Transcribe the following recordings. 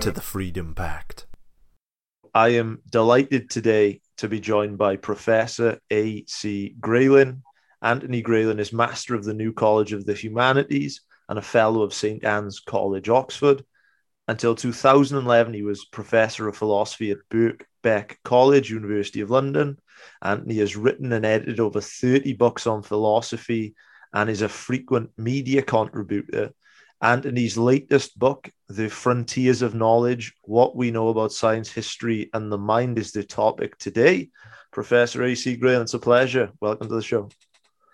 to the Freedom Pact. I am delighted today to be joined by Professor A.C. Grayling. Anthony Grayling is Master of the New College of the Humanities and a Fellow of St. Anne's College, Oxford. Until 2011, he was Professor of Philosophy at Birkbeck College, University of London. Anthony has written and edited over 30 books on philosophy and is a frequent media contributor. Anthony's latest book, The Frontiers of Knowledge What We Know About Science, History, and the Mind, is the topic today. Professor A.C. Grayling, it's a pleasure. Welcome to the show.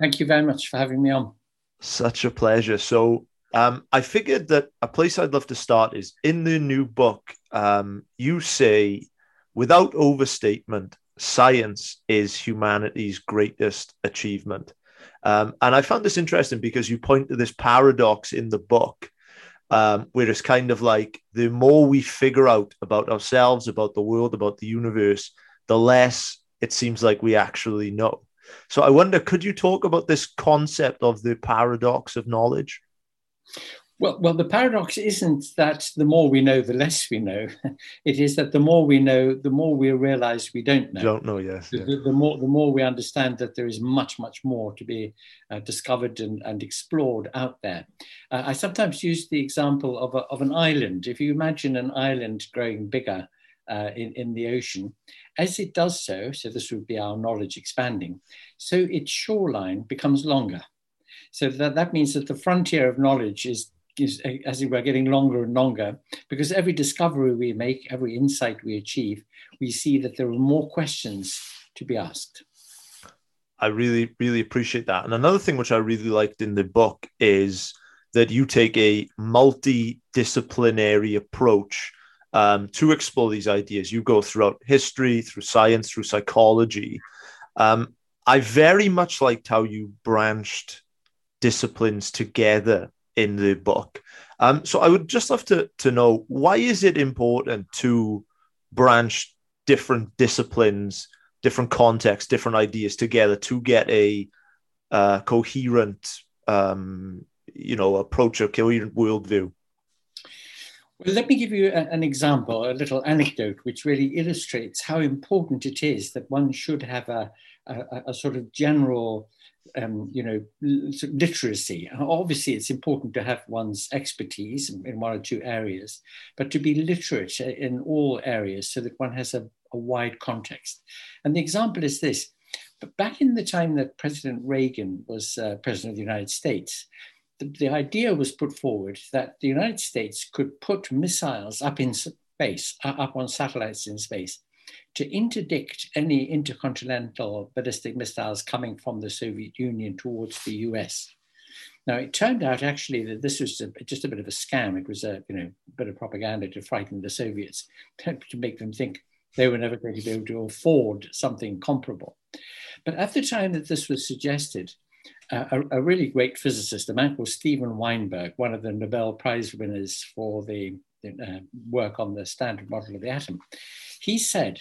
Thank you very much for having me on. Such a pleasure. So, um, I figured that a place I'd love to start is in the new book. Um, you say, without overstatement, science is humanity's greatest achievement. Um, and I found this interesting because you point to this paradox in the book, um, where it's kind of like the more we figure out about ourselves, about the world, about the universe, the less it seems like we actually know. So I wonder, could you talk about this concept of the paradox of knowledge? Well, well, the paradox isn't that the more we know, the less we know. It is that the more we know, the more we realize we don't know. Don't know, yes. The, the, the more, the more we understand that there is much, much more to be uh, discovered and, and explored out there. Uh, I sometimes use the example of, a, of an island. If you imagine an island growing bigger uh, in, in the ocean, as it does so, so this would be our knowledge expanding, so its shoreline becomes longer. So that, that means that the frontier of knowledge is is, as it were, getting longer and longer because every discovery we make, every insight we achieve, we see that there are more questions to be asked. I really, really appreciate that. And another thing which I really liked in the book is that you take a multidisciplinary approach um, to explore these ideas. You go throughout history, through science, through psychology. Um, I very much liked how you branched disciplines together in the book. Um, so I would just love to to know why is it important to branch different disciplines, different contexts, different ideas together to get a uh, coherent, um, you know, approach, a coherent worldview. Well, let me give you a, an example, a little anecdote, which really illustrates how important it is that one should have a, a, a sort of general um, you know, literacy. Obviously, it's important to have one's expertise in one or two areas, but to be literate in all areas so that one has a, a wide context. And the example is this. But back in the time that President Reagan was uh, president of the United States, the, the idea was put forward that the United States could put missiles up in space, up on satellites in space, to interdict any intercontinental ballistic missiles coming from the Soviet Union towards the US. Now, it turned out actually that this was a, just a bit of a scam. It was a you know bit of propaganda to frighten the Soviets, to make them think they were never going to be able to afford something comparable. But at the time that this was suggested, uh, a, a, really great physicist, a man called Steven Weinberg, one of the Nobel Prize winners for the uh, work on the standard model of the atom, he said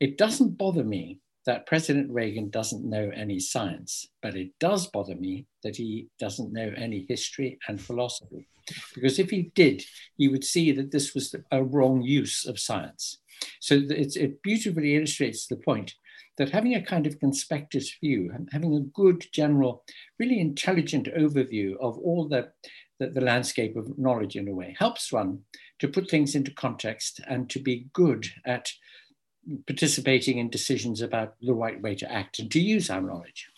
it doesn't bother me that President Reagan doesn't know any science, but it does bother me that he doesn't know any history and philosophy. Because if he did, he would see that this was a wrong use of science. So it beautifully illustrates the point that having a kind of conspectus view, having a good general, really intelligent overview of all the, the, the landscape of knowledge in a way, helps one to put things into context and to be good at participating in decisions about the right way to act and to use our knowledge.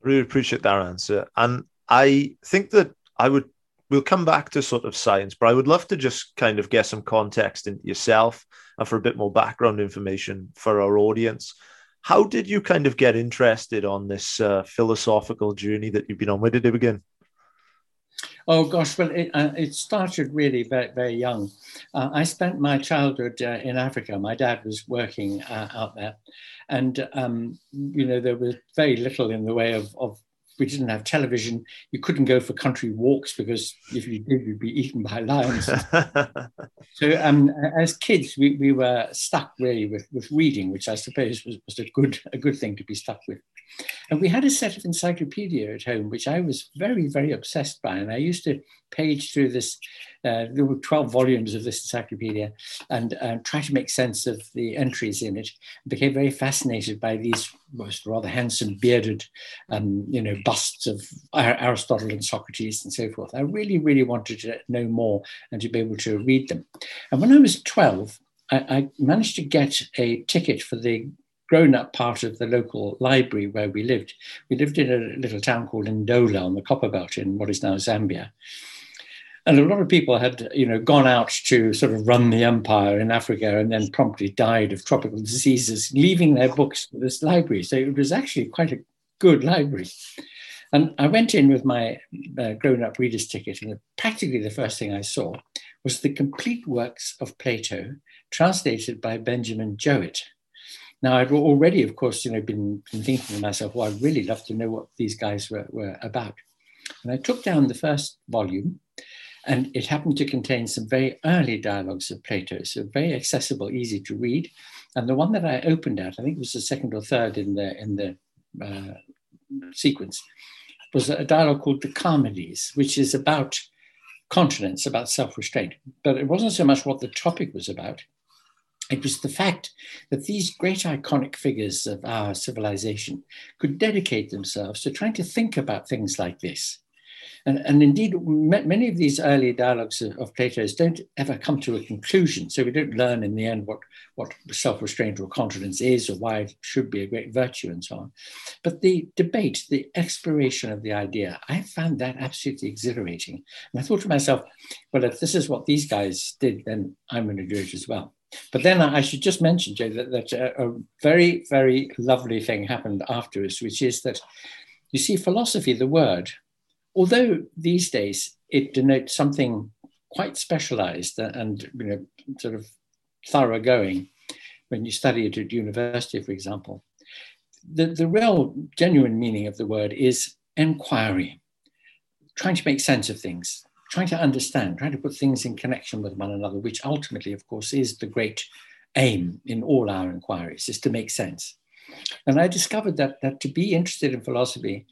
Really appreciate that answer. And I think that I would we'll come back to sort of science, but I would love to just kind of get some context into yourself and for a bit more background information for our audience. How did you kind of get interested on this uh, philosophical journey that you've been on? Where did it begin? Oh gosh, well, it, uh, it started really very, very young. Uh, I spent my childhood uh, in Africa. My dad was working uh, out there, and um, you know there was very little in the way of, of we didn't have television. You couldn't go for country walks because if you did, you'd be eaten by lions. so um, as kids, we, we were stuck really with, with reading, which I suppose was, was a good a good thing to be stuck with. And we had a set of encyclopedia at home, which I was very, very obsessed by. And I used to page through this, uh, there were 12 volumes of this encyclopedia, and uh, try to make sense of the entries in it. I became very fascinated by these most rather handsome, bearded, um, you know, busts of Aristotle and Socrates and so forth. I really, really wanted to know more and to be able to read them. And when I was 12, I, I managed to get a ticket for the grown up part of the local library where we lived. We lived in a little town called Ndola on the Copperbelt in what is now Zambia. And a lot of people had, you know, gone out to sort of run the empire in Africa and then promptly died of tropical diseases, leaving their books to this library. So it was actually quite a good library. And I went in with my uh, grown up reader's ticket, and practically the first thing I saw was the complete works of Plato, translated by Benjamin Jowett. Now, I'd already, of course, you know, been, been thinking to myself, well, I'd really love to know what these guys were, were about. And I took down the first volume, and it happened to contain some very early dialogues of Plato, so very accessible, easy to read. And the one that I opened at, I think it was the second or third in the in the uh, sequence, was a dialogue called the Charmides, which is about continence, about self-restraint. But it wasn't so much what the topic was about it was the fact that these great iconic figures of our civilization could dedicate themselves to trying to think about things like this. And, and indeed, many of these early dialogues of, of, Plato's don't ever come to a conclusion. So we don't learn in the end what, what self restraint or continence is or why it should be a great virtue and so on. But the debate, the exploration of the idea, I found that absolutely exhilarating. And I thought to myself, well, if this is what these guys did, then I'm going to do it as well. But then I should just mention, Jay, that, that a, a very, very lovely thing happened afterwards, which is that you see, philosophy, the word, although these days it denotes something quite specialized and you know sort of thoroughgoing when you study it at university, for example, the, the real genuine meaning of the word is enquiry, trying to make sense of things, trying to understand, trying to put things in connection with one another, which ultimately, of course, is the great aim in all our inquiries, is to make sense. And I discovered that, that to be interested in philosophy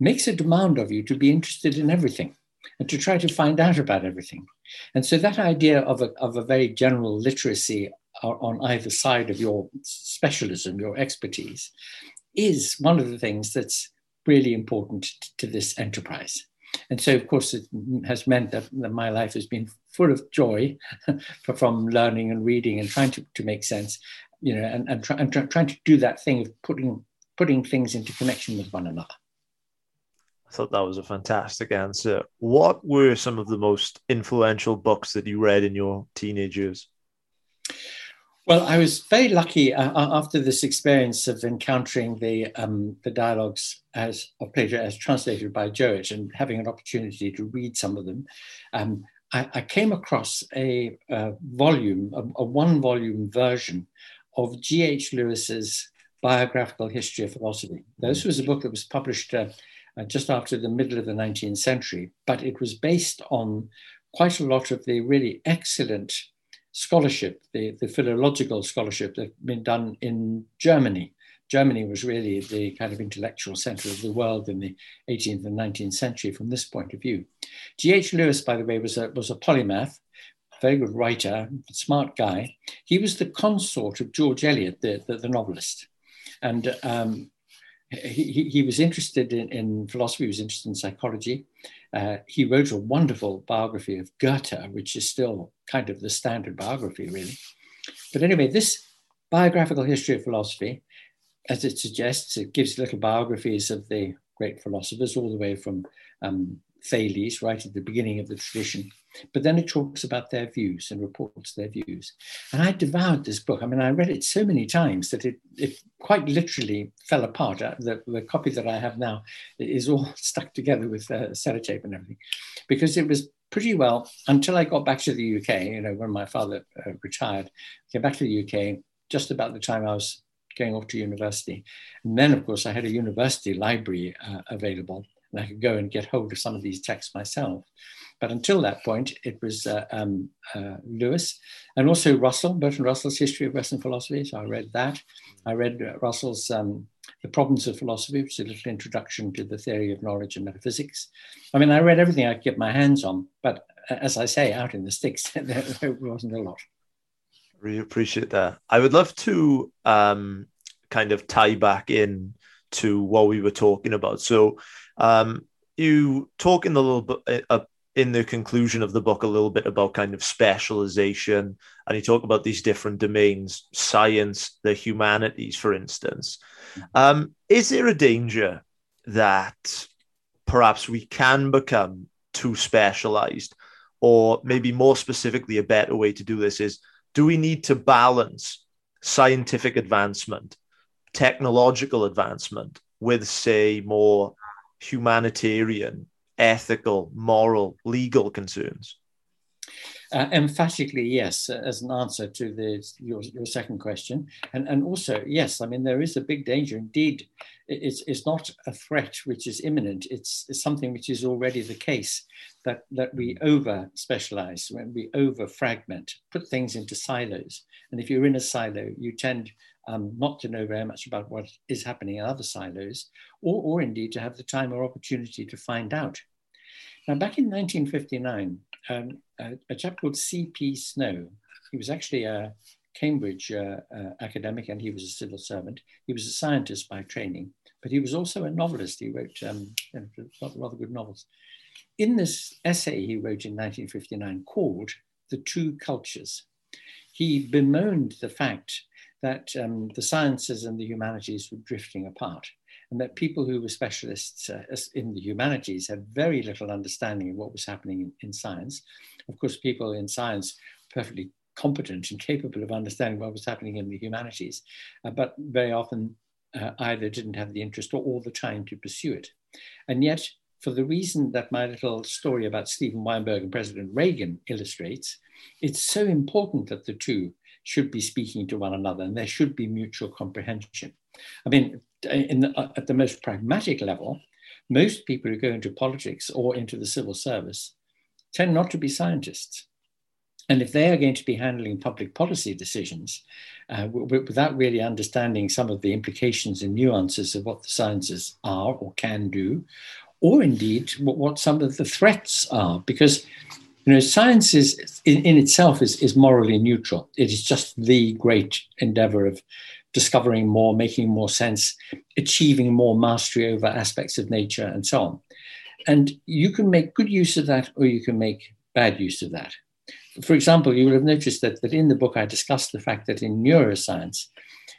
makes a demand of you to be interested in everything and to try to find out about everything. And so that idea of a, of a very general literacy uh, on either side of your specialism, your expertise, is one of the things that's really important to this enterprise. And so, of course, it has meant that, that my life has been full of joy from learning and reading and trying to, to make sense, you know, and, and, try, and try, trying to do that thing of putting, putting things into connection with one another. I thought that was a fantastic answer. What were some of the most influential books that you read in your teenage years? Well, I was very lucky uh, after this experience of encountering the um, the dialogues as of Plato as translated by Jowett and having an opportunity to read some of them. Um, I, I, came across a, a volume, a, a, one volume version of G.H. Lewes's biographical history of philosophy. This was a book that was published uh, uh, just after the middle of the 19th century, but it was based on quite a lot of the really excellent scholarship, the, the philological scholarship that had been done in Germany. Germany was really the kind of intellectual center of the world in the 18th and 19th century from this point of view. G.H. Lewes, by the way, was a, was a polymath, very good writer, smart guy. He was the consort of George Eliot, the, the, the novelist. And um, he, he was interested in, in philosophy, he was interested in psychology. Uh, he wrote a wonderful biography of Goethe, which is still kind of the standard biography, really. But anyway, this biographical history of philosophy, as it suggests, it gives little biographies of the great philosophers, all the way from um, Thales right at the beginning of the tradition. But then it talks about their views and reports their views. And I devoured this book. I mean, I read it so many times that it, it quite literally fell apart. Uh, the, the copy that I have now is all stuck together with uh, sellotape and everything, because it was pretty well until I got back to the UK, you know, when my father uh, retired, came back to the UK just about the time I was going off to university. And then, of course, I had a university library uh, available and I could go and get hold of some of these texts myself. But until that point, it was uh, um, uh, Lewes and also Russell, Bertrand Russell's History of Western Philosophy. So I read that. I read Russell's um, The Problems of Philosophy, which is a little introduction to the theory of knowledge and metaphysics. I mean, I read everything I could get my hands on, but uh, as I say, out in the sticks, there, wasn't a lot. Really appreciate that. I would love to um, kind of tie back in to what we were talking about. So, um, you talk in the little bit uh, in the conclusion of the book a little bit about kind of specialization, and you talk about these different domains, science, the humanities, for instance. Um, is there a danger that perhaps we can become too specialized, or maybe more specifically, a better way to do this is: do we need to balance scientific advancement, technological advancement, with say more humanitarian, ethical, moral, legal concerns? Uh, emphatically, yes, as an answer to your, your second question. And, and also, yes, I mean, there is a big danger. Indeed, it's, it's not a threat which is imminent, it's, it's something which is already the case that, that we over specialize, when we over fragment, put things into silos. And if you're in a silo, you tend um, not to know very much about what is happening in other silos, or, or indeed to have the time or opportunity to find out. Now, back in 1959, um, a, a, chap called C.P. Snow, he was actually a Cambridge uh, uh, academic and he was a civil servant. He was a scientist by training, but he was also a novelist. He wrote um, rather good novels. In this essay he wrote in 1959 called The Two Cultures, he bemoaned the fact that um, the sciences and the humanities were drifting apart, and that people who were specialists uh, in the humanities had very little understanding of what was happening in, in science. Of course, people in science perfectly competent and capable of understanding what was happening in the humanities, uh, but very often uh, either didn't have the interest or all the time to pursue it. And yet, for the reason that my little story about Steven Weinberg and President Reagan illustrates, it's so important that the two should be speaking to one another and there should be mutual comprehension. I mean, the, at the most pragmatic level, most people who go into politics or into the civil service tend not to be scientists. And if they are going to be handling public policy decisions uh, without really understanding some of the implications and nuances of what the sciences are or can do, or indeed what some of the threats are, because you know, science is in, in itself is, is morally neutral. It is just the great endeavor of discovering more, making more sense, achieving more mastery over aspects of nature, and so on. And you can make good use of that, or you can make bad use of that. For example, you will have noticed that, that in the book I discussed the fact that in neuroscience,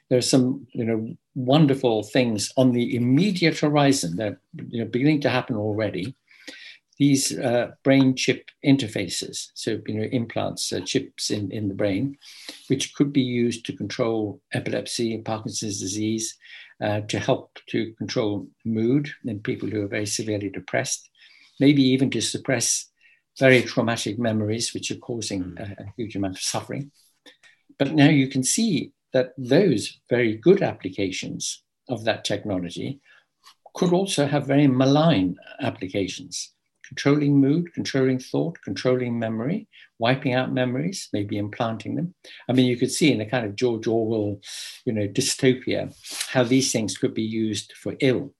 there are some you know, wonderful things on the immediate horizon that are you know, beginning to happen already these uh, brain chip interfaces, so you know implants, uh, chips in, in the brain, which could be used to control epilepsy, and Parkinson's disease, uh, to help to control mood in people who are very severely depressed, maybe even to suppress very traumatic memories, which are causing a, a huge amount of suffering. But now you can see that those very good applications of that technology could also have very malign applications controlling mood, controlling thought, controlling memory, wiping out memories, maybe implanting them. I mean, you could see in a kind of George Orwell, you know, dystopia, how these things could be used for ill.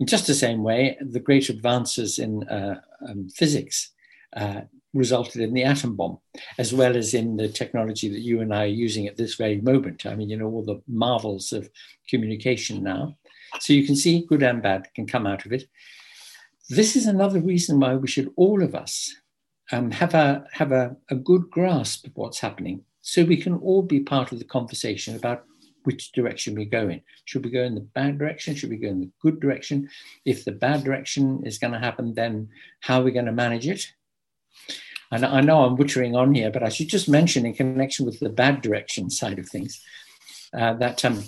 In just the same way, the great advances in uh, um, physics uh, resulted in the atom bomb, as well as in the technology that you and I are using at this very moment. I mean, you know, all the marvels of communication now. So you can see good and bad can come out of it. This is another reason why we should all of us um, have, a, have a, a good grasp of what's happening so we can all be part of the conversation about which direction we go in. Should we go in the bad direction? Should we go in the good direction? If the bad direction is going to happen, then how are we going to manage it? And I know I'm butchering on here, but I should just mention in connection with the bad direction side of things uh, that, um,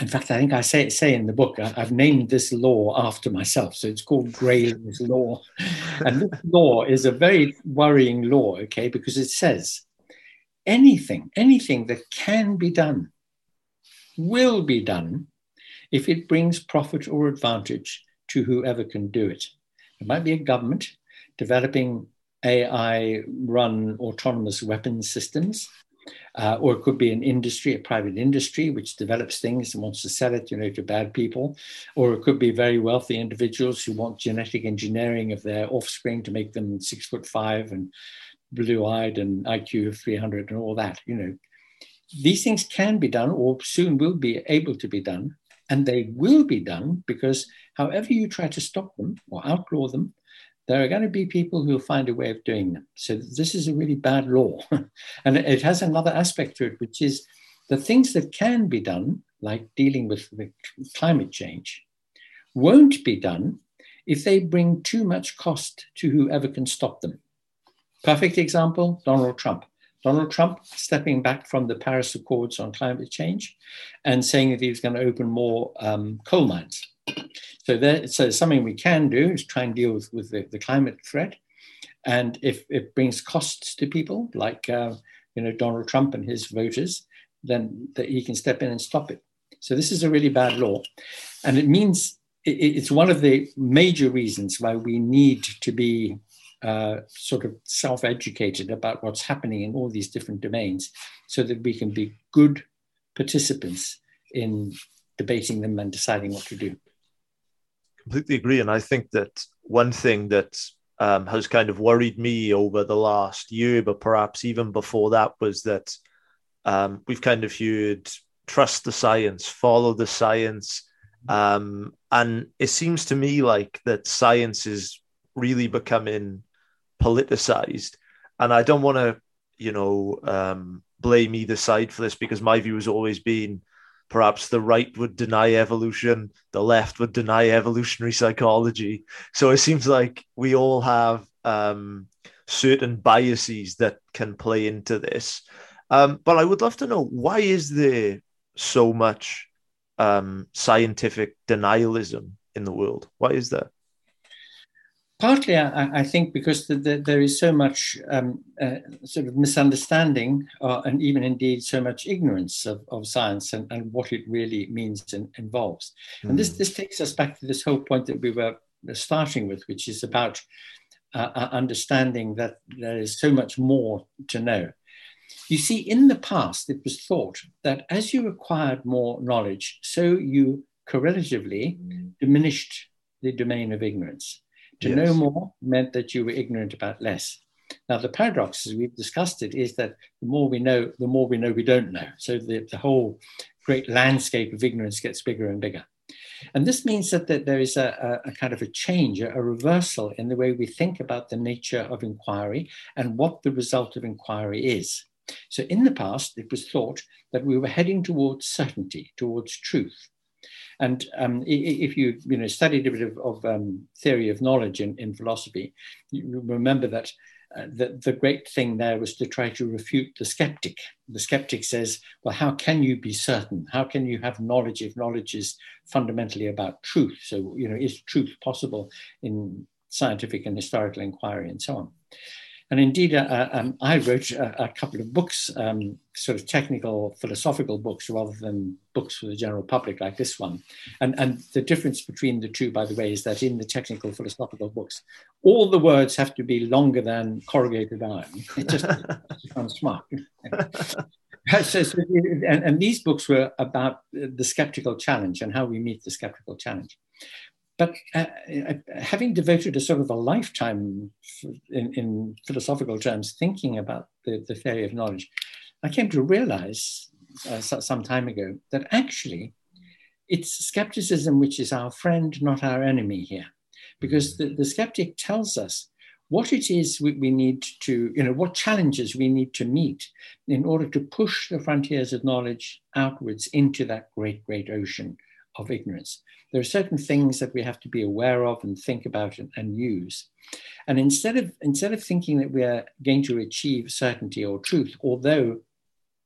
in fact, I think I say say in the book, I, have named this law after myself. So it's called Grayling's law. And this law is a very worrying law, okay, because it says anything, anything that can be done will be done if it brings profit or advantage to whoever can do it. It might be a government developing AI run autonomous weapons systems. Uh, or it could be an industry, a private industry, which develops things and wants to sell it, you know, to bad people. Or it could be very wealthy individuals who want genetic engineering of their offspring to make them six foot five and blue-eyed and IQ of 300 and all that. You know, these things can be done, or soon will be able to be done, and they will be done because however you try to stop them or outlaw them, there are going to be people who will find a way of doing them. So this is a really bad law. and it has another aspect to it, which is the things that can be done, like dealing with the climate change, won't be done if they bring too much cost to whoever can stop them. Perfect example Donald Trump. Donald Trump stepping back from the Paris Accords on climate change and saying that he was going to open more um, coal mines. So, there, so something we can do is try and deal with, with the, the climate threat. And if it brings costs to people, like uh, you know Donald Trump and his voters, then that he can step in and stop it. So this is a really bad law, and it means it, it's one of the major reasons why we need to be uh, sort of self-educated about what's happening in all these different domains, so that we can be good participants in debating them and deciding what to do completely agree. And I think that one thing that um, has kind of worried me over the last year, but perhaps even before that, was that um, we've kind of heard trust the science, follow the science. Um, and it seems to me like that science is really becoming politicized. And I don't want to, you know, um, blame either side for this because my view has always been Perhaps the right would deny evolution, the left would deny evolutionary psychology. So it seems like we all have um, certain biases that can play into this. Um, but I would love to know why is there so much um, scientific denialism in the world? Why is that? Partly, I, I think, because the, the, there is so much um, uh, sort of misunderstanding, uh, and even indeed so much ignorance of, of science and, and what it really means and involves. Mm. And this hmm. this takes us back to this whole point that we were starting with, which is about uh, uh, understanding that there is so much more to know. You see, in the past, it was thought that as you acquired more knowledge, so you correlatively mm. diminished the domain of ignorance. To yes. know more meant that you were ignorant about less. Now, the paradox, as we've discussed it, is that the more we know, the more we know we don't know. So the, the whole great landscape of ignorance gets bigger and bigger. And this means that, that there is a, a, a kind of a change, a, a reversal in the way we think about the nature of inquiry and what the result of inquiry is. So in the past, it was thought that we were heading towards certainty, towards truth. And um, if you you know studied a bit of, of um, theory of knowledge in, in philosophy, you remember that uh, the, the great thing there was to try to refute the skeptic. The skeptic says, well, how can you be certain? How can you have knowledge if knowledge is fundamentally about truth? So, you know, is truth possible in scientific and historical inquiry and so on? And indeed, uh, uh, um, I wrote a, a, couple of books, um, sort of technical, philosophical books, rather than books for the general public like this one. And, and the difference between the two, by the way, is that in the technical philosophical books, all the words have to be longer than corrugated iron. It just sounds smart. so, so, and, and these books were about the skeptical challenge and how we meet the skeptical challenge but uh, uh, having devoted a sort of a lifetime in, in philosophical terms thinking about the, the, theory of knowledge, I came to realize uh, some time ago that actually it's skepticism which is our friend, not our enemy here. Because the, the skeptic tells us what it is we, we need to, you know, what challenges we need to meet in order to push the frontiers of knowledge outwards into that great, great ocean of ignorance. There are certain things that we have to be aware of and think about and, and, use. And instead of, instead of thinking that we are going to achieve certainty or truth, although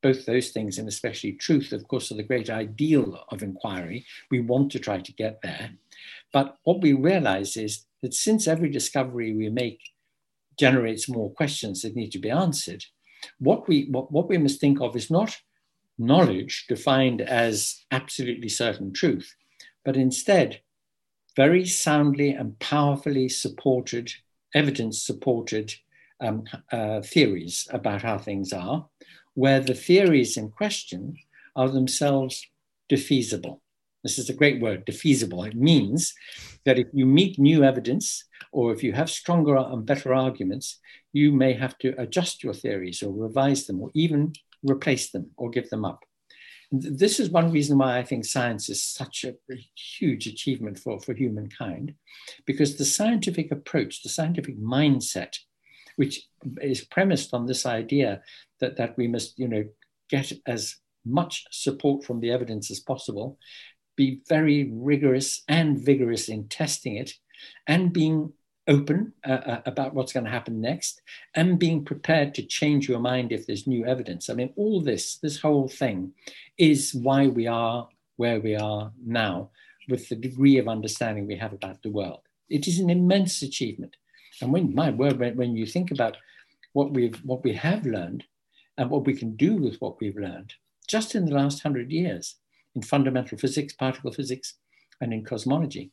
both those things, and especially truth, of course, are the great ideal of inquiry, we want to try to get there. But what we realize is that since every discovery we make generates more questions that need to be answered, what we, what, what we must think of is not knowledge defined as absolutely certain truth, but instead very soundly and powerfully supported, evidence supported um, uh, theories about how things are, where the theories in question are themselves defeasible. This is a great word, defeasible. It means that if you meet new evidence or if you have stronger and better arguments, you may have to adjust your theories or revise them or even replace them or give them up. This is one reason why I think science is such a huge achievement for, for humankind, because the scientific approach, the scientific mindset, which is premised on this idea that, that we must, you know, get as much support from the evidence as possible, be very rigorous and vigorous in testing it, and being open uh, uh, about what's going to happen next, and being prepared to change your mind if there's new evidence. I mean, all this, this whole thing, is why we are where we are now, with the degree of understanding we have about the world. It is an immense achievement. And when my word, when, when you think about what we've what we have learned and what we can do with what we've learned just in the last hundred years, in fundamental physics, particle physics, and in cosmology.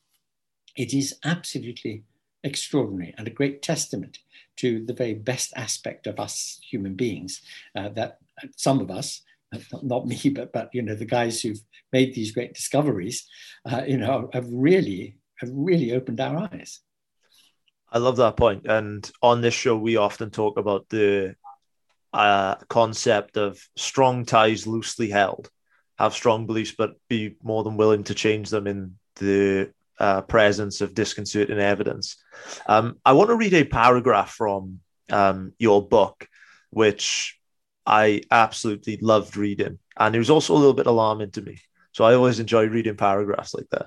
It is absolutely extraordinary and a great testament to the very best aspect of us human beings uh, that some of us not me but but you know the guys who've made these great discoveries uh, you know have really have really opened our eyes. I love that point. And on this show we often talk about the uh, concept of strong ties loosely held. Have strong beliefs, but be more than willing to change them in the uh, presence of disconcerting evidence. Um, I want to read a paragraph from um, your book, which I absolutely loved reading. And it was also a little bit alarming to me. So I always enjoy reading paragraphs like that.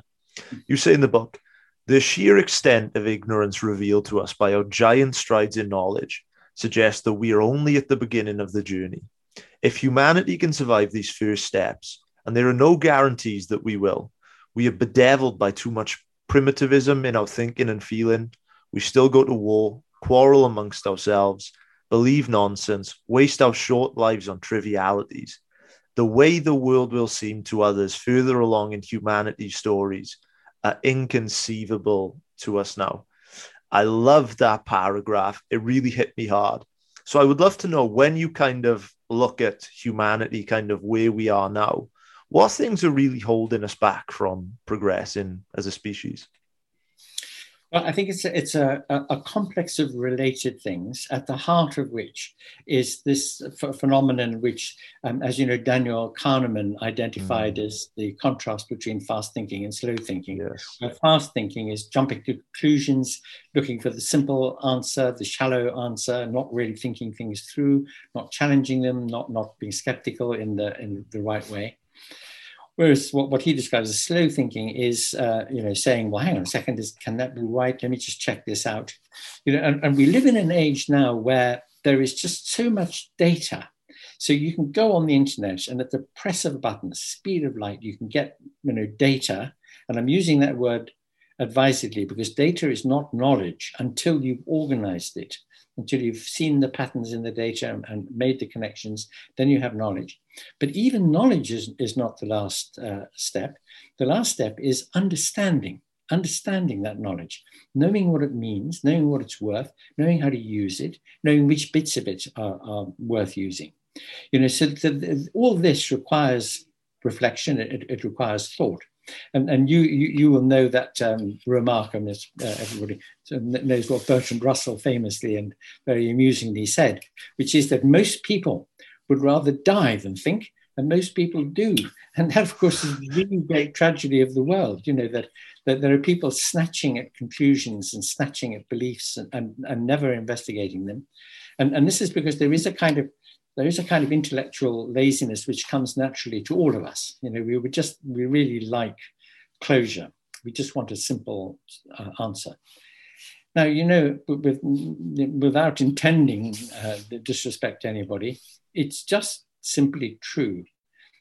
You say in the book, the sheer extent of ignorance revealed to us by our giant strides in knowledge suggests that we are only at the beginning of the journey. If humanity can survive these first steps, and there are no guarantees that we will, we are bedeviled by too much primitivism in our thinking and feeling. We still go to war, quarrel amongst ourselves, believe nonsense, waste our short lives on trivialities. The way the world will seem to others further along in humanity's stories are inconceivable to us now. I love that paragraph. It really hit me hard. So I would love to know when you kind of look at humanity, kind of where we are now, what things are really holding us back from progressing as a species? Well, I think it's a, it's a, a complex of related things, at the heart of which is this ph- phenomenon, which, um, as you know, Daniel Kahneman identified mm. as the contrast between fast thinking and slow thinking. Yes. Where fast thinking is jumping to conclusions, looking for the simple answer, the shallow answer, not really thinking things through, not challenging them, not not being skeptical in the in the right way. Whereas what, what he describes as slow thinking is, uh, you know, saying, well, hang on a second, is, can that be right? Let me just check this out. You know, and, and we live in an age now where there is just so much data. So you can go on the internet and at the press of a button, speed of light, you can get, you know, data. And I'm using that word advisedly because data is not knowledge until you've organized it until you've seen the patterns in the data and made the connections, then you have knowledge. But even knowledge is, is not the last uh, step. The last step is understanding, understanding that knowledge, knowing what it means, knowing what it's worth, knowing how to use it, knowing which bits of it are, are worth using. You know, so the, the, all this requires reflection, it, it requires thought. And, and you, you, you will know that um, remark, and uh, everybody knows what Bertrand Russell famously and very amusingly said, which is that most people would rather die than think, and most people do. And that, of course, is the really great tragedy of the world, you know, that, that there are people snatching at conclusions and snatching at beliefs and, and, and never investigating them. And, and this is because there is a kind of there is a kind of intellectual laziness which comes naturally to all of us. You know, we would just, we really like closure. We just want a simple uh, answer. Now, you know, with, without intending uh, to disrespect anybody, it's just simply true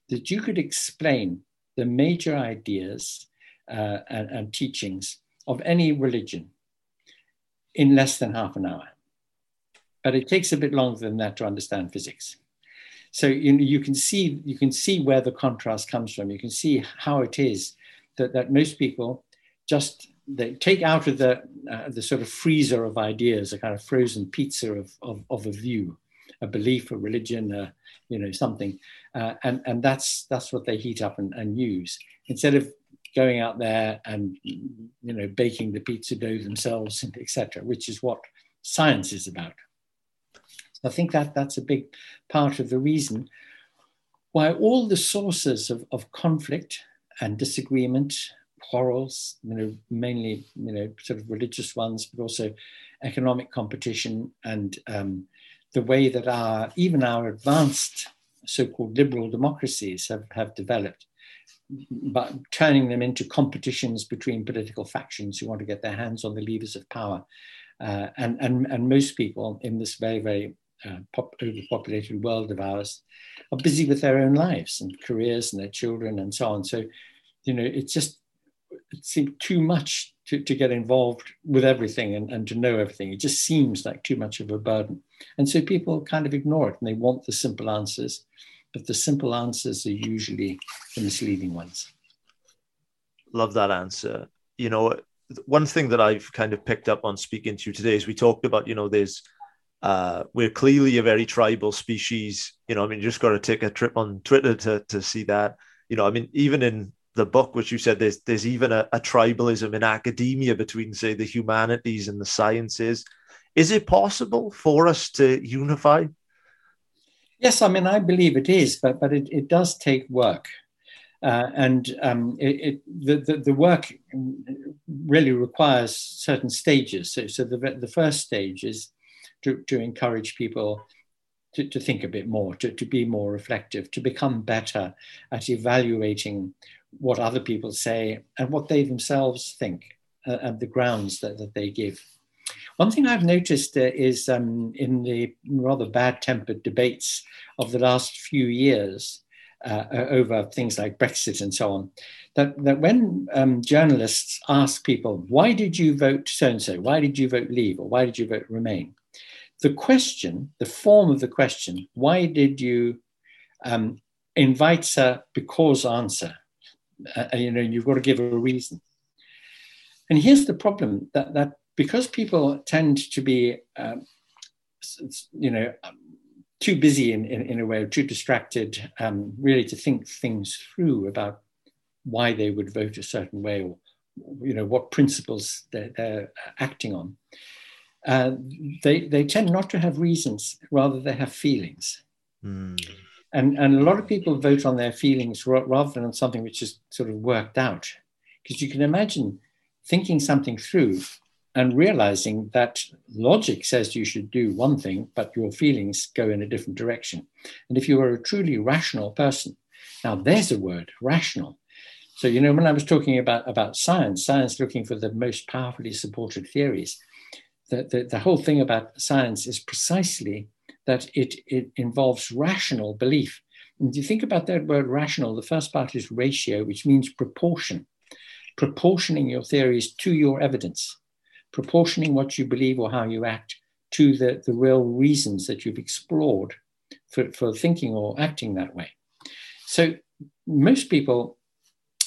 that you could explain the major ideas uh, and, and teachings of any religion in less than half an hour. But it takes a bit longer than that to understand physics. So you, you can see you can see where the contrast comes from. You can see how it is that, that most people just they take out of the uh, the sort of freezer of ideas a kind of frozen pizza of, of, of a view, a belief, a religion, uh, you know, something, uh, and and that's that's what they heat up and, and use instead of going out there and you know baking the pizza dough themselves, etc., which is what science is about. I think that that's a big part of the reason why all the sources of, of conflict and disagreement quarrels, you know, mainly, you know, sort of religious ones, but also economic competition and um, the way that our, even our advanced so-called liberal democracies have, have developed, but turning them into competitions between political factions who want to get their hands on the levers of power. Uh, and, and, and most people in this very, very uh, pop, overpopulated world of ours are busy with their own lives and careers and their children and so on. So, you know, it's just it seemed too much to, to get involved with everything and, and to know everything. It just seems like too much of a burden. And so people kind of ignore it and they want the simple answers, but the simple answers are usually the misleading ones. Love that answer. You know, one thing that I've kind of picked up on speaking to you today is we talked about, you know, there's uh, we're clearly a very tribal species. You know, I mean, you just got to take a trip on Twitter to, to see that. You know, I mean, even in the book, which you said there's there's even a, a tribalism in academia between, say, the humanities and the sciences. Is it possible for us to unify? Yes, I mean, I believe it is, but but it, it does take work. Uh, and um, it, it, the, the, the, work really requires certain stages. So, so the, the first stage is to, to encourage people to, to think a bit more, to, to be more reflective, to become better at evaluating what other people say and what they themselves think uh, and the grounds that, that they give. One thing I've noticed uh, is um, in the rather bad tempered debates of the last few years uh, over things like Brexit and so on, that, that when um, journalists ask people, why did you vote so and so? Why did you vote leave? Or why did you vote remain? The question, the form of the question, why did you um, invites a because answer uh, you know, you've got to give a reason. And here's the problem that, that because people tend to be, um, you know, too busy in, in, in, a way, or too distracted, um, really to think things through about why they would vote a certain way or, you know, what principles they're, they're acting on. Uh, they, they tend not to have reasons, rather they have feelings. Mm. And, and a lot of people vote on their feelings rather than on something which is sort of worked out. Because you can imagine thinking something through and realizing that logic says you should do one thing, but your feelings go in a different direction. And if you are a truly rational person, now there's a word, rational. So, you know, when I was talking about, about science, science looking for the most powerfully supported theories, the, the, the whole thing about science is precisely that it, it involves rational belief. And you think about that word rational, the first part is ratio, which means proportion, proportioning your theories to your evidence, proportioning what you believe or how you act to the, the real reasons that you've explored for, for thinking or acting that way. So most people,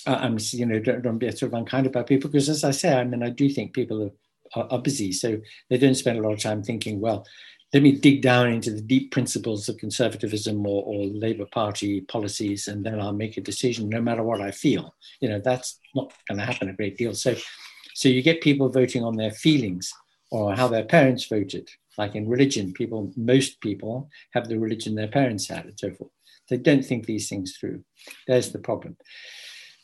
uh, I'm, you know, don't, don't be sort of unkind about people because, as I say, I mean, I do think people are, are, are busy, so they don't spend a lot of time thinking, well, let me dig down into the deep principles of conservatism or, or Labour Party policies, and then I'll make a decision no matter what I feel. You know, that's not going to happen a great deal. So, so you get people voting on their feelings or how their parents voted Like in religion, people, most people have the religion their parents had and so forth. They don't think these things through. There's the problem.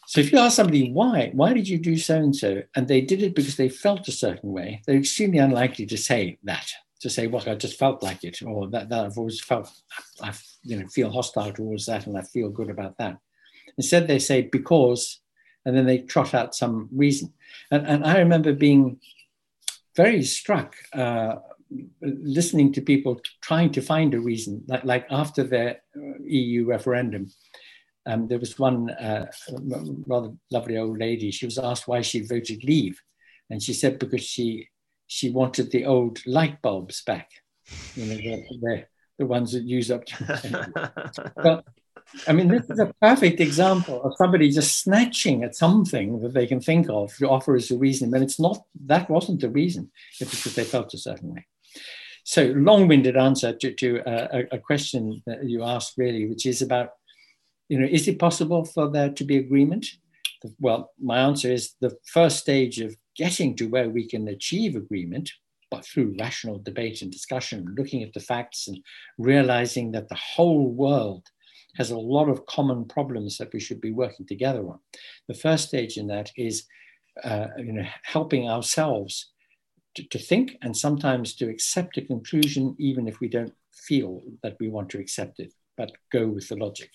So if you ask somebody why, why did you do so and so, and they did it because they felt a certain way, they're extremely unlikely to say that. To say, "Well, I just felt like it," or that, that I've always felt, I you know feel hostile towards that, and I feel good about that. Instead, they say because, and then they trot out some reason. And, and I remember being very struck uh, listening to people trying to find a reason, like, like after the EU referendum. Um, there was one uh, rather lovely old lady. She was asked why she voted leave, and she said because she she wanted the old light bulbs back, you know, the, the, the ones that use up. but I mean, this is a perfect example of somebody just snatching at something that they can think of to offer as a reason, but it's not. That wasn't the reason. It was because they felt a certain way. So, long-winded answer to, to uh, a, a question that you asked, really, which is about, you know, is it possible for there to be agreement? Well, my answer is the first stage of getting to where we can achieve agreement, but through rational debate and discussion, looking at the facts and realizing that the whole world has a lot of common problems that we should be working together on. The first stage in that is, uh, you know, helping ourselves to, to think and sometimes to accept a conclusion, even if we don't feel that we want to accept it, but go with the logic.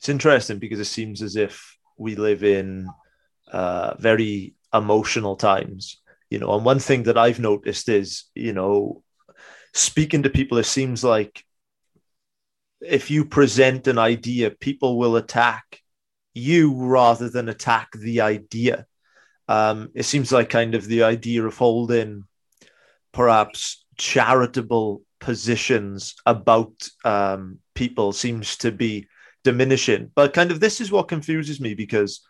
It's interesting because it seems as if we live in uh, very emotional times, you know. And one thing that I've noticed is, you know, speaking to people, it seems like if you present an idea, people will attack you rather than attack the idea. Um, it seems like kind of the idea of holding perhaps charitable positions about um, people seems to be diminishing. But kind of this is what confuses me because,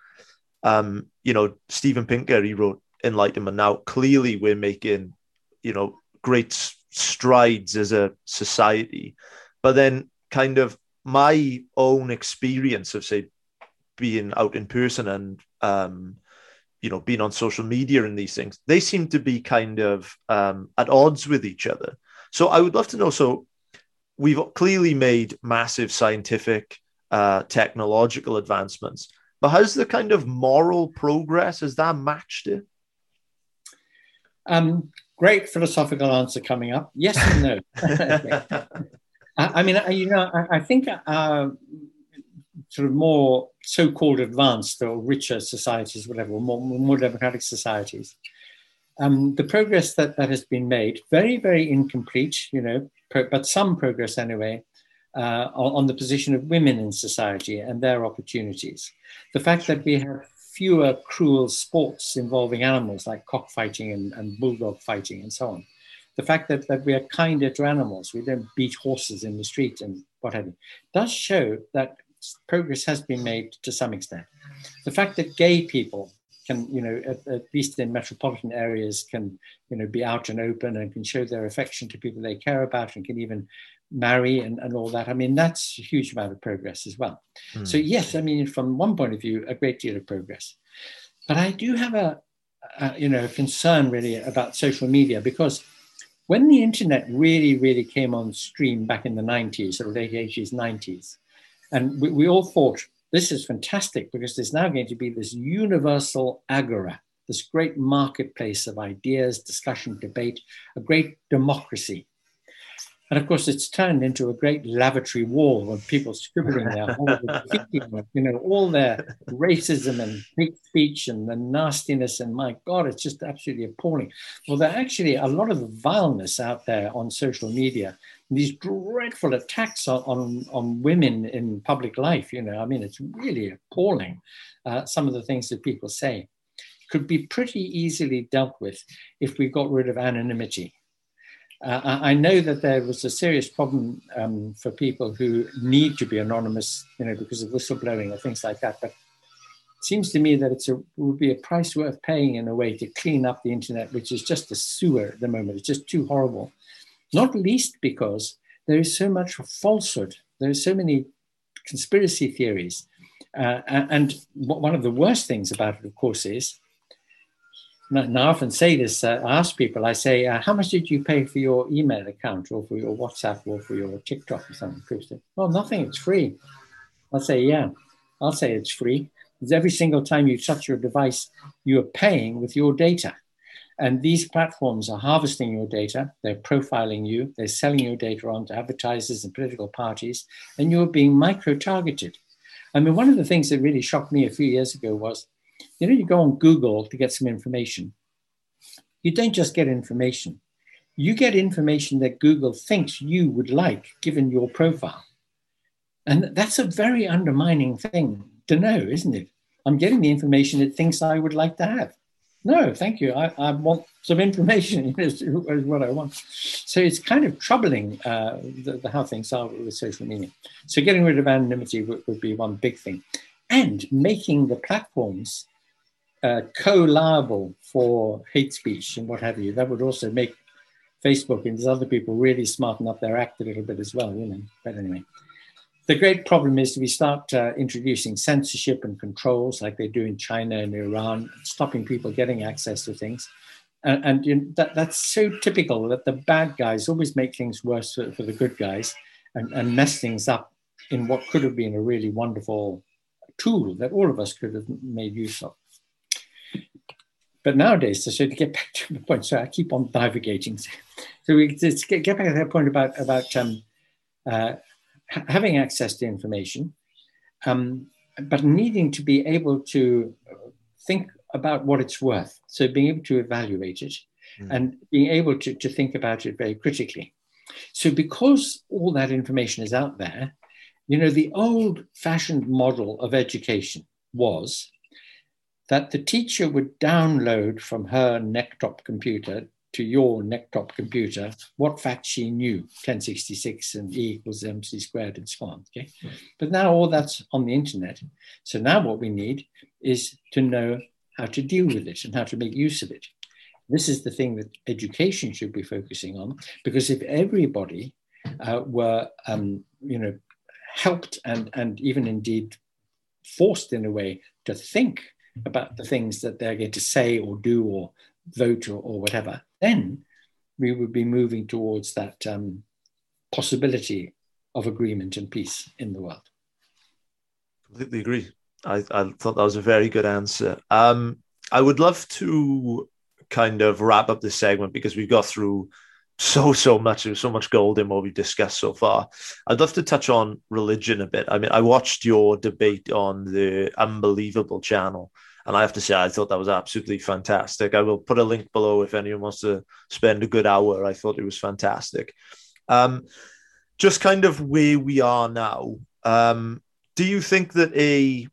um, you know, Steven Pinker, he wrote Enlightenment. Now, clearly, we're making, you know, great strides as a society. But then kind of my own experience of say being out in person and um, you know being on social media and these things they seem to be kind of um, at odds with each other so i would love to know so we've clearly made massive scientific uh, technological advancements. But has the kind of moral progress has that matched it? Um, great philosophical answer coming up. Yes and no. I, I mean, you know, I, I think uh, sort of more so-called advanced or richer societies, whatever, more, more democratic societies, um, the progress that, that has been made, very, very incomplete, you know, pro, but some progress anyway, uh, on, the position of women in society and their opportunities. The fact that we have fewer cruel sports involving animals like cockfighting and, and bulldog fighting and so on the fact that, that we are kinder to animals, we don't beat horses in the street and what have you, does show that progress has been made to some extent. The fact that gay people can, you know, at, at, least in metropolitan areas, can, you know, be out and open and can show their affection to people they care about and can even marry and, and all that. I mean, that's a huge amount of progress as well. Mm. So yes, I mean, from one point of view, a great deal of progress. But I do have a, a you know, concern really about social media because when the internet really, really came on stream back in the 90s, sort of late 80s, 90s, and we, we all thought this is fantastic because there's now going to be this universal agora, this great marketplace of ideas, discussion, debate, a great democracy. And of course, it's turned into a great lavatory wall of people scribbling their you know, all their racism and hate speech and the nastiness. And my God, it's just absolutely appalling. Well, there are actually a lot of vileness out there on social media. These dreadful attacks on, on, on women in public life, you know, I mean, it's really appalling. Uh, some of the things that people say could be pretty easily dealt with if we got rid of anonymity uh, I know that there was a serious problem um, for people who need to be anonymous, you know, because of whistleblowing or things like that. But it seems to me that it would be a price worth paying in a way to clean up the internet, which is just a sewer at the moment. It's just too horrible. Not least because there is so much falsehood. There are so many conspiracy theories. Uh, and one of the worst things about it, of course, is and I often say this, uh, I ask people, I say, uh, how much did you pay for your email account or for your WhatsApp or for your TikTok or something? People say, well, nothing, it's free. I'll say, yeah, I'll say it's free. Because every single time you touch your device, you're paying with your data. And these platforms are harvesting your data, they're profiling you, they're selling your data on to advertisers and political parties, and you're being micro targeted. I mean, one of the things that really shocked me a few years ago was you know, you go on Google to get some information. You don't just get information, you get information that Google thinks you would like given your profile. And that's a very undermining thing to know, isn't it? I'm getting the information it thinks I would like to have. No, thank you. I, I want some information is, is, what I want. So it's kind of troubling uh, the, the, how things are with social media. So getting rid of anonymity would, would be one big thing. And making the platforms uh, co-liable for hate speech and what have you. That would also make Facebook and these other people really smarten up their act a little bit as well, you know. But anyway, the great problem is we start uh, introducing censorship and controls like they do in China and Iran, stopping people getting access to things. And, and you know, that, that's so typical that the bad guys always make things worse for, for the good guys and, and mess things up in what could have been a really wonderful tool that all of us could have made use of. But nowadays, so to get back to the point, so I keep on diverging. So we just get, get back to that point about about um, uh, having access to information, um, but needing to be able to think about what it's worth. So being able to evaluate it mm. and being able to, to think about it very critically. So because all that information is out there, you know, the old fashioned model of education was that the teacher would download from her necktop computer to your necktop computer what facts she knew 1066 and e equals mc squared and so on okay? But now all that's on the internet. So now what we need is to know how to deal with it and how to make use of it. This is the thing that education should be focusing on because if everybody uh, were um, you know helped and and even indeed forced in a way to think about the things that they're going to say or do or vote or, or whatever, then we would be moving towards that um, possibility of agreement and peace in the world. Completely agree. I, I thought that was a very good answer. Um, I would love to kind of wrap up this segment because we've got through so so much there's so much gold in what we've discussed so far. I'd love to touch on religion a bit. I mean i watched your debate on the unbelievable channel and i have to say i thought that was absolutely fantastic. I will put a link below if anyone wants to spend a good hour. I thought it was fantastic. Um, just kind of where we are now um, do you think that a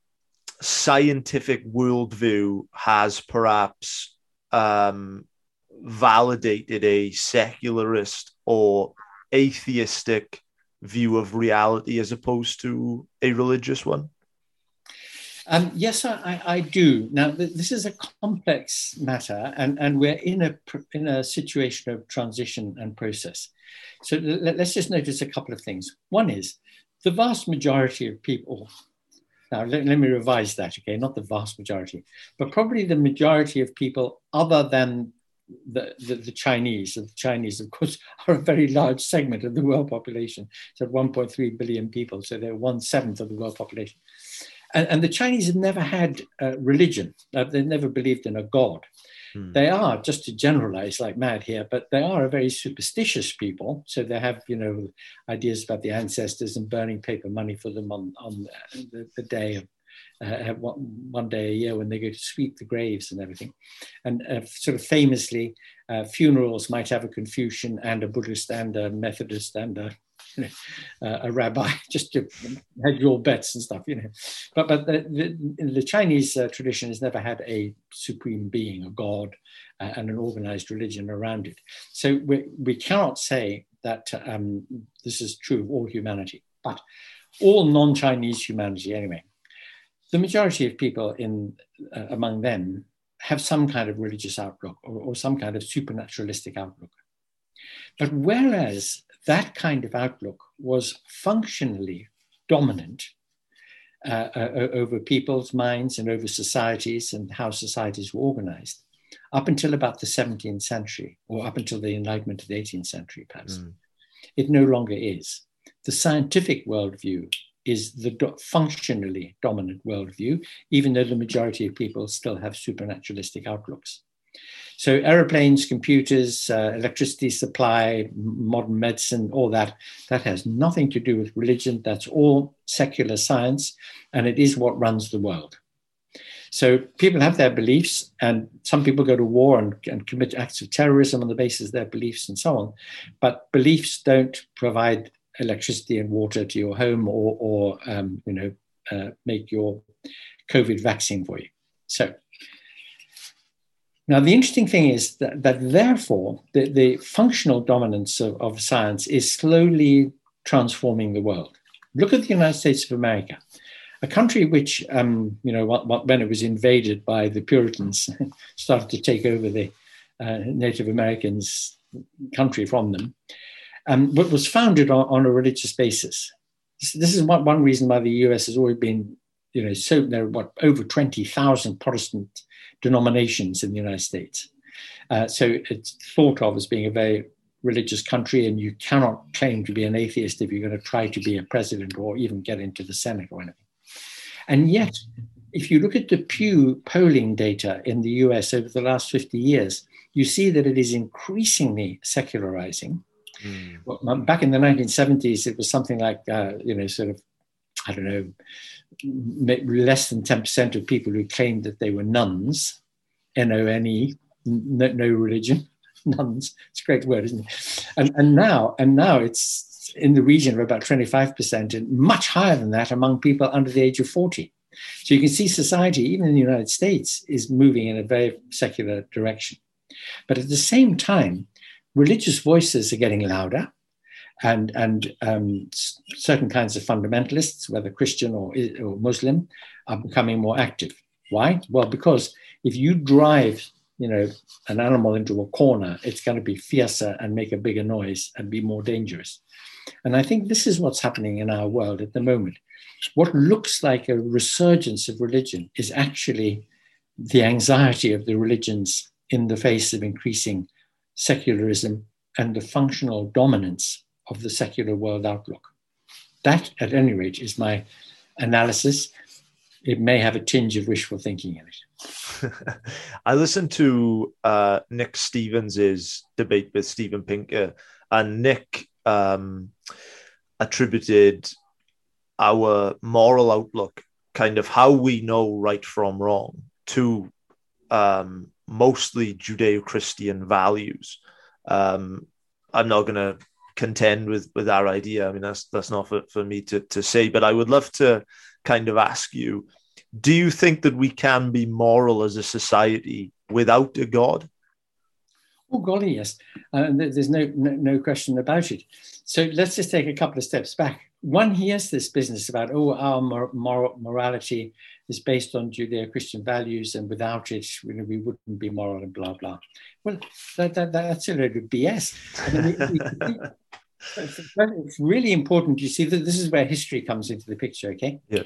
scientific worldview has perhaps um, validated a secularist or atheistic view of reality as opposed to a religious one? Um, yes, I, I, do. Now, this is a complex matter, and, and we're in a, in a situation of transition and process. So let's just notice a couple of things. One is the vast majority of people, now let, let me revise that, okay, not the vast majority, but probably the majority of people other than the, the, the, Chinese. the Chinese, of course, are a very large segment of the world population. So 1.3 billion people, so they're one seventh of the world population. And, and the Chinese have never had a religion. Uh, they've never believed in a god. Hmm. They are, just to generalize like mad here, but they are a very superstitious people. So they have, you know, ideas about the ancestors and burning paper money for them on, on the, the day of uh, one, day a year when they go to sweep the graves and everything. And uh, sort of famously, uh, funerals might have a Confucian and a Buddhist and a Methodist and a, you know, uh, a rabbi, just to have your bets and stuff, you know. But but the, the, the Chinese uh, tradition has never had a supreme being, a god, uh, and an organized religion around it. So we, we cannot say that um, this is true of all humanity, but all non-Chinese humanity anyway the majority of people in uh, among them have some kind of religious outlook or, or, some kind of supernaturalistic outlook. But whereas that kind of outlook was functionally dominant uh, uh, over people's minds and over societies and how societies were organized, up until about the 17th century, or up until the Enlightenment of the 18th century, perhaps. Mm. It no longer is. The scientific worldview is the do- functionally dominant worldview, even though the majority of people still have supernaturalistic outlooks. So, aeroplanes, computers, uh, electricity supply, modern medicine, all that, that has nothing to do with religion. That's all secular science, and it is what runs the world. So, people have their beliefs, and some people go to war and, and commit acts of terrorism on the basis of their beliefs and so on. But beliefs don't provide electricity and water to your home or, or um, you know, uh, make your COVID vaccine for you. So, now, the interesting thing is that, that therefore, the, the, functional dominance of, of science is slowly transforming the world. Look at the United States of America, a country which, um, you know, when it was invaded by the Puritans, started to take over the uh, Native Americans' country from them, um, but was founded on, on a religious basis. This, this is one, one reason why the US has always been, you know, so there are what over 20,000 Protestant denominations in the United States. Uh, so it's thought of as being a very religious country, and you cannot claim to be an atheist if you're going to try to be a president or even get into the Senate or anything. And yet, if you look at the Pew polling data in the US over the last 50 years, you see that it is increasingly secularizing. Mm. Well, back in the 1970s, it was something like, uh, you know, sort of, I don't know, less than 10% of people who claimed that they were nones, N O N E, no, no religion, nuns. It's a great word, isn't it? And, and now, and now it's in the region of about 25% and much higher than that among people under the age of 40. So you can see society, even in the United States, is moving in a very secular direction. But at the same time, religious voices are getting louder and and um, certain kinds of fundamentalists, whether Christian or, or Muslim, are becoming more active. Why? Well, because if you drive, you know, an animal into a corner, it's going to be fiercer and make a bigger noise and be more dangerous. And I think this is what's happening in our world at the moment. What looks like a resurgence of religion is actually the anxiety of the religions in the face of increasing secularism and the functional dominance of the secular world outlook. That, at any rate, is my analysis. It may have a tinge of wishful thinking in it. I listened to uh, Nick Stevens's debate with Steven Pinker, and Nick um, attributed our moral outlook, kind of how we know right from wrong, to um, mostly Judeo Christian values. Um, I'm not going to contend with with our idea. I mean, that's that's not for, for me to, to say, but I would love to kind of ask you, do you think that we can be moral as a society without a God? Oh, golly, yes. Uh, there's no, no, no question about it. So let's just take a couple of steps back. One hears this business about, oh, our mor- moral, morality is based on Judeo-Christian values, and without it, you know, we wouldn't be moral and blah blah. Well, that, that, that's a load of BS. I mean, it's really important. You see that this is where history comes into the picture. Okay. Yeah.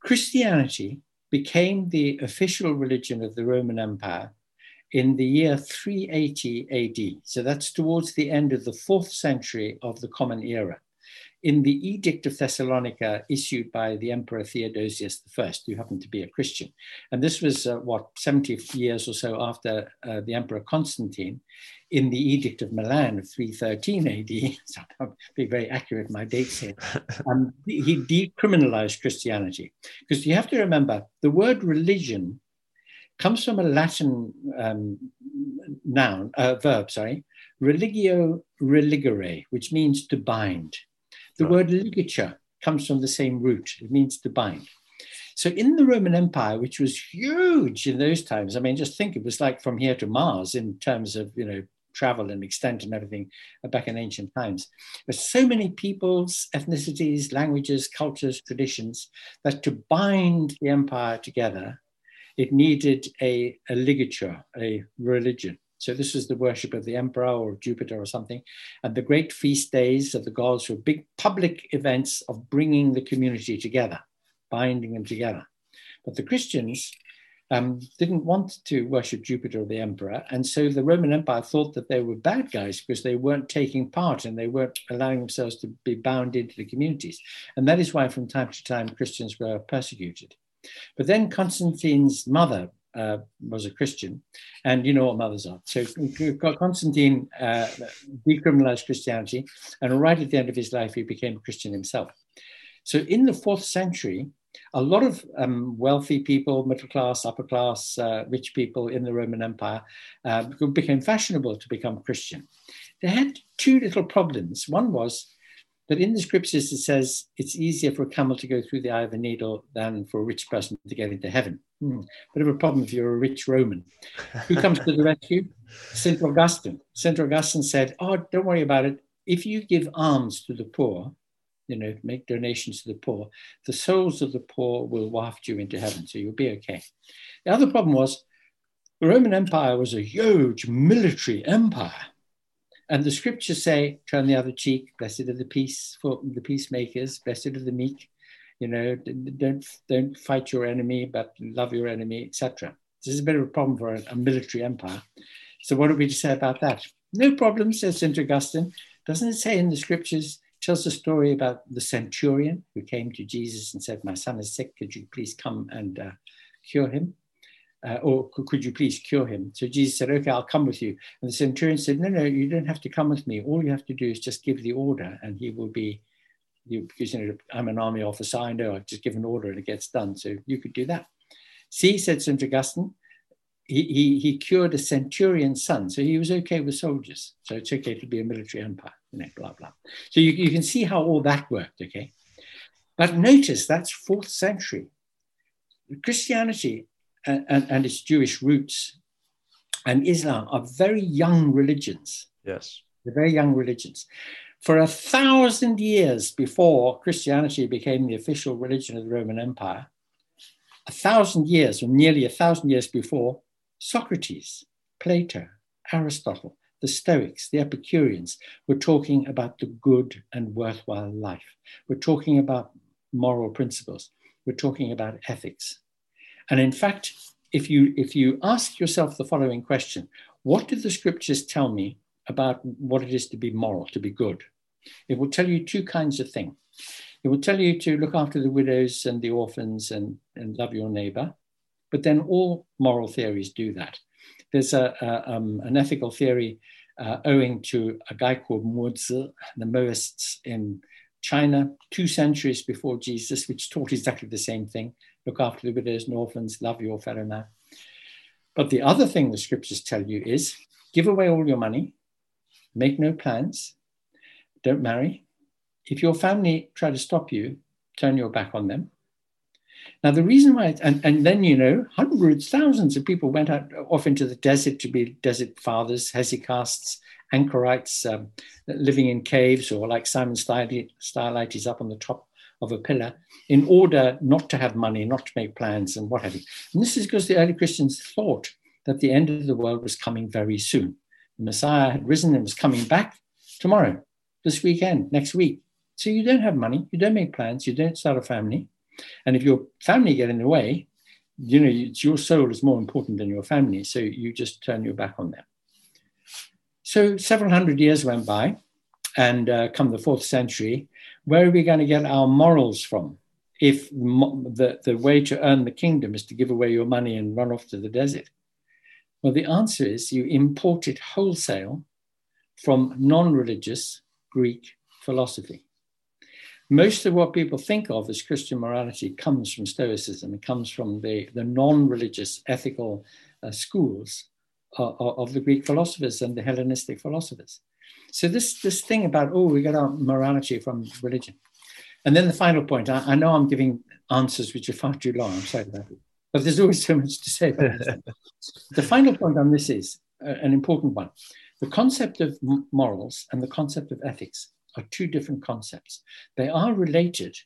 Christianity became the official religion of the Roman Empire in the year 380 AD. So that's towards the end of the fourth century of the Common Era in the Edict of Thessalonica issued by the Emperor Theodosius I, who happened to be a Christian. And this was, uh, what, 70 years or so after uh, the Emperor Constantine, in the Edict of Milan of 313 AD, so I'll be very accurate my dates here, um, he decriminalized Christianity. Because you have to remember, the word religion comes from a Latin um, noun, uh, verb, sorry, religio religare, which means to bind. The right. word ligature comes from the same root. It means to bind. So in the Roman Empire, which was huge in those times, I mean, just think it was like from here to Mars in terms of, you know, travel and extent and everything back in ancient times. There's so many peoples, ethnicities, languages, cultures, traditions that to bind the empire together, it needed a, a ligature, a religion. So this was the worship of the emperor or Jupiter or something. And the great feast days of the gods were big public events of bringing the community together, binding them together. But the Christians um, didn't want to worship Jupiter or the emperor. And so the Roman Empire thought that they were bad guys because they weren't taking part and they weren't allowing themselves to be bound into the communities. And that is why, from time to time, Christians were persecuted. But then Constantine's mother uh, was a Christian, and you know what mothers are. So Constantine uh, decriminalized Christianity, and right at the end of his life, he became a Christian himself. So in the fourth century, a lot of um, wealthy people, middle class, upper class, uh, rich people in the Roman Empire uh, became fashionable to become Christian. They had two little problems. One was that in the scriptures it says it's easier for a camel to go through the eye of a needle than for a rich person to get into heaven. Hmm. Bit of a problem if you're a rich Roman. Who comes to the rescue? St. Augustine. St. Augustine said, Oh, don't worry about it. If you give alms to the poor, you know, make donations to the poor, the souls of the poor will waft you into heaven, so you'll be okay. The other problem was the Roman Empire was a huge military empire. And the scriptures say, turn the other cheek, blessed are the peace for the peacemakers, blessed are the meek, you know, don't don't fight your enemy, but love your enemy, etc. This is a bit of a problem for a, a military empire. So what do we to say about that? No problem, says St. Augustine. Doesn't it say in the scriptures tells a story about the centurion who came to Jesus and said, My son is sick. Could you please come and uh, cure him? Uh, or could you please cure him? So Jesus said, Okay, I'll come with you. And the centurion said, No, no, you don't have to come with me. All you have to do is just give the order, and he will be. You, because you know, I'm an army officer, I know I just give an order and it gets done. So you could do that. See, said St. Augustine, he, he, he cured a centurion's son. So he was okay with soldiers. So it's okay to be a military empire you know, blah, blah. So you, you can see how all that worked, okay? But notice that's fourth century. Christianity and, and, its Jewish roots and Islam are very young religions. Yes. They're very young religions. For a thousand years before Christianity became the official religion of the Roman Empire, a thousand years, or nearly a thousand years before, Socrates, Plato, Aristotle, the Stoics, the Epicureans, were talking about the good and worthwhile life. We're talking about moral principles. We're talking about ethics. And in fact, if you, if you ask yourself the following question, what do the scriptures tell me about what it is to be moral, to be good? It will tell you two kinds of thing. It will tell you to look after the widows and the orphans and, and love your neighbor. But then all moral theories do that. There's a, a um, an ethical theory uh, owing to a guy called Mozi, the Mohists in China, two centuries before Jesus, which taught exactly the same thing look after the widows and orphans, love your fellow man. But the other thing the scriptures tell you is give away all your money, make no plans, don't marry. If your family try to stop you, turn your back on them. Now, the reason why, and, and then, you know, hundreds, thousands of people went out off into the desert to be desert fathers, hesychasts, anchorites, um, living in caves, or like Simon Stylites up on the top of a pillar, in order not to have money, not to make plans, and what have you. And this is because the early Christians thought that the end of the world was coming very soon. The Messiah had risen and was coming back tomorrow, this weekend, next week. So you don't have money, you don't make plans, you don't start a family and if your family get in the way, you know, it's your soul is more important than your family. So you just turn your back on them. So several hundred years went by, and uh, come the fourth century, where are we going to get our morals from? If the, the way to earn the kingdom is to give away your money and run off to the desert? Well, the answer is you import it wholesale from non religious Greek philosophy most of what people think of as Christian morality comes from Stoicism. It comes from the, the non religious ethical uh, schools uh, of the Greek philosophers and the Hellenistic philosophers. So, this, this thing about, oh, we get our morality from religion. And then the final point I, I know I'm giving answers which are far too long. I'm sorry about it. But there's always so much to say about the final point on this is uh, an important one. The concept of morals and the concept of ethics are two different concepts. They are related,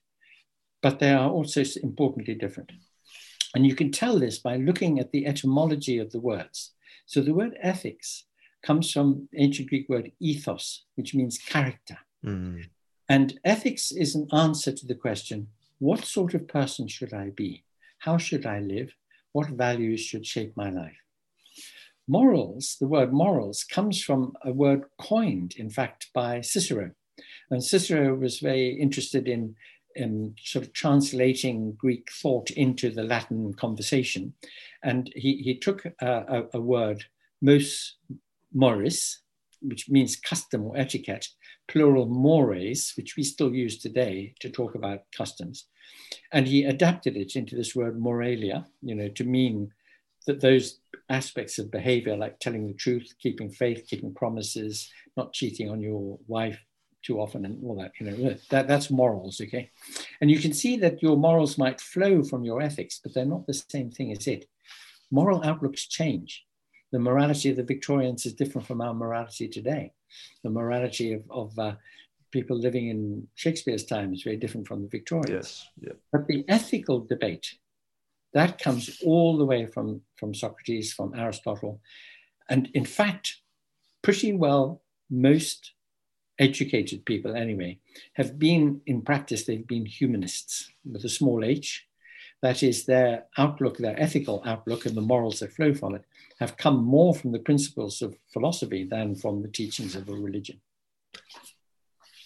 but they are also importantly different. And you can tell this by looking at the etymology of the words. So the word ethics comes from ancient Greek word ethos, which means character. Mm. And ethics is an answer to the question what sort of person should I be? How should I live? what values should shape my life. Morals, the word morals, comes from a word coined, in fact, by Cicero. And Cicero was very interested in, in sort of translating Greek thought into the Latin conversation. And he, he took a, a, a word, mos moris, which means custom or etiquette, plural mores, which we still use today to talk about customs. And he adapted it into this word moralia, you know, to mean that those aspects of behavior, like telling the truth, keeping faith, keeping promises, not cheating on your wife too often, and all that, you know, that, that's morals, okay? And you can see that your morals might flow from your ethics, but they're not the same thing as it. Moral outlooks change. The morality of the Victorians is different from our morality today. The morality of, of uh, people living in Shakespeare's time is very different from the Victorians. Yes. Yeah. But the ethical debate, that comes all the way from, from Socrates, from Aristotle. And in fact, pretty well, most educated people anyway have been, in practice, they've been humanists with a small h. That is, their outlook, their ethical outlook, and the morals that flow from it have come more from the principles of philosophy than from the teachings of a religion.